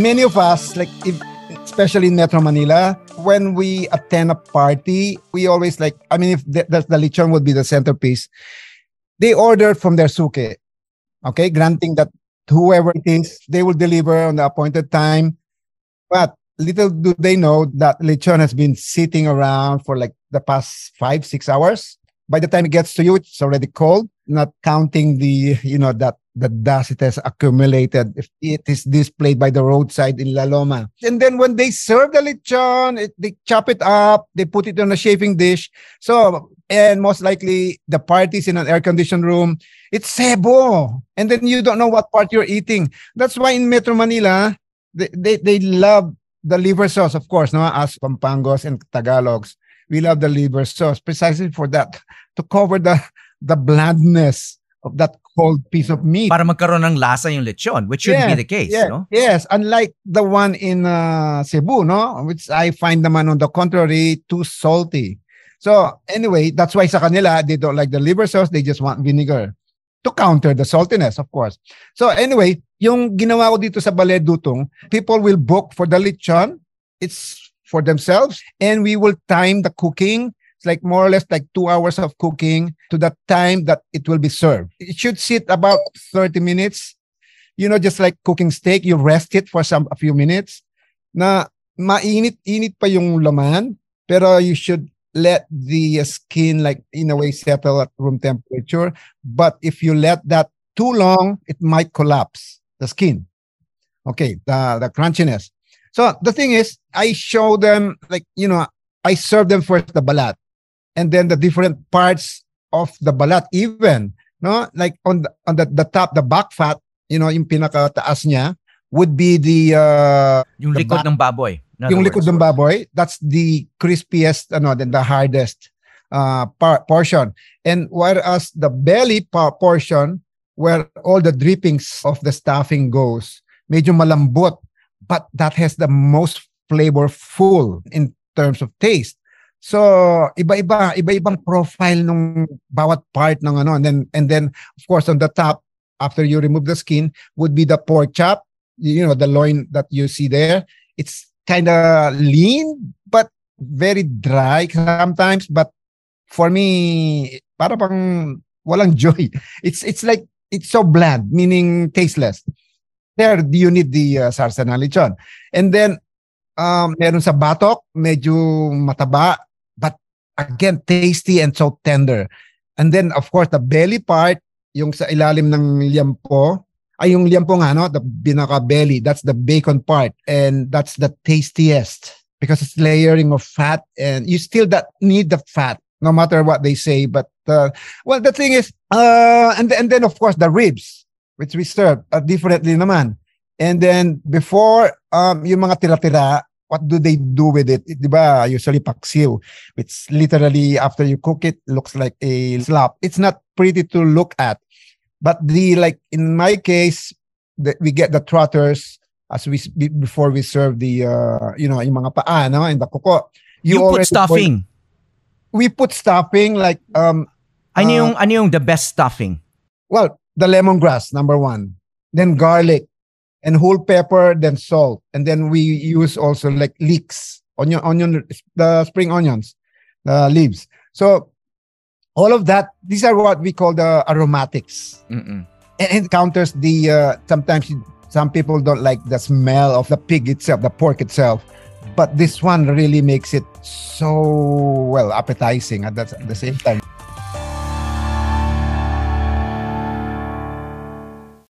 Many of us, like if, especially in Metro Manila, when we attend a party, we always like, I mean, if the, the, the lechon would be the centerpiece, they order from their suke. Okay, granting that whoever it is, they will deliver on the appointed time. But little do they know that lechon has been sitting around for like the past five, six hours. By the time it gets to you, it's already cold, not counting the, you know, that the dust it has accumulated if it is displayed by the roadside in La Loma. And then when they serve the lechon, it, they chop it up, they put it on a chafing dish. So, and most likely the party's in an air-conditioned room. It's sebo. And then you don't know what part you're eating. That's why in Metro Manila, they, they, they love the liver sauce, of course, no? as Pampangos and Tagalogs. We love the liver sauce precisely for that, to cover the, the blandness of that cold piece of meat. Para magkaroon ng lasa yung lechon, which shouldn't yes, be the case, yes, no? Yes, unlike the one in uh, Cebu, no? Which I find naman on the contrary, too salty. So anyway, that's why sa kanila, they don't like the liver sauce, they just want vinegar to counter the saltiness, of course. So anyway, yung ginawa ko dito sa Balay Dutong, people will book for the lechon. It's for themselves and we will time the cooking it's like more or less like two hours of cooking to the time that it will be served. It should sit about 30 minutes. You know, just like cooking steak, you rest it for some a few minutes. Na mainit-init pa yung laman, pero you should let the skin like in a way settle at room temperature. But if you let that too long, it might collapse the skin. Okay, the, the crunchiness. So the thing is, I show them like, you know, I serve them first the balat and then the different parts of the balat even no like on the, on the, the top the back fat you know yung pinakataas niya would be the uh, yung the likod back- ng baboy. yung likod words. ng baboy that's the crispiest ano then the hardest uh par- portion and whereas the belly pa- portion where all the drippings of the stuffing goes medyo malambot but that has the most flavorful in terms of taste so iba-iba iba-ibang profile ng bawat part ng ano. And then and then of course on the top after you remove the skin would be the pork chop you know the loin that you see there. It's kind of lean but very dry sometimes. But for me para bang walang joy. It's it's like it's so bland meaning tasteless. There you need the uh, lechon. And then um meron sa batok medyo mataba again tasty and so tender. And then of course the belly part yung sa ilalim ng liampo ay yung liampo nga no? The binaka belly that's the bacon part. And that's the tastiest because it's layering of fat and you still that need the fat no matter what they say. But uh, well the thing is uh and and then of course the ribs which we serve uh, differently naman. And then before um yung mga tira-tira what do they do with it? Di ba? Usually paksiw. It's literally after you cook it, looks like a slop. It's not pretty to look at. But the like in my case, the, we get the trotters as we before we serve the uh, you know yung mga paa no and the kuko. You, put already stuffing. we put stuffing like um ano uh, yung ano yung the best stuffing? well the lemongrass number one, then garlic, and whole pepper, then salt, and then we use also like leeks, onion, onion, the spring onions, the leaves. So all of that, these are what we call the aromatics. Mm-mm. and it counters the uh, sometimes some people don't like the smell of the pig itself the pork itself but this one really makes it so well appetizing at, that, at the same time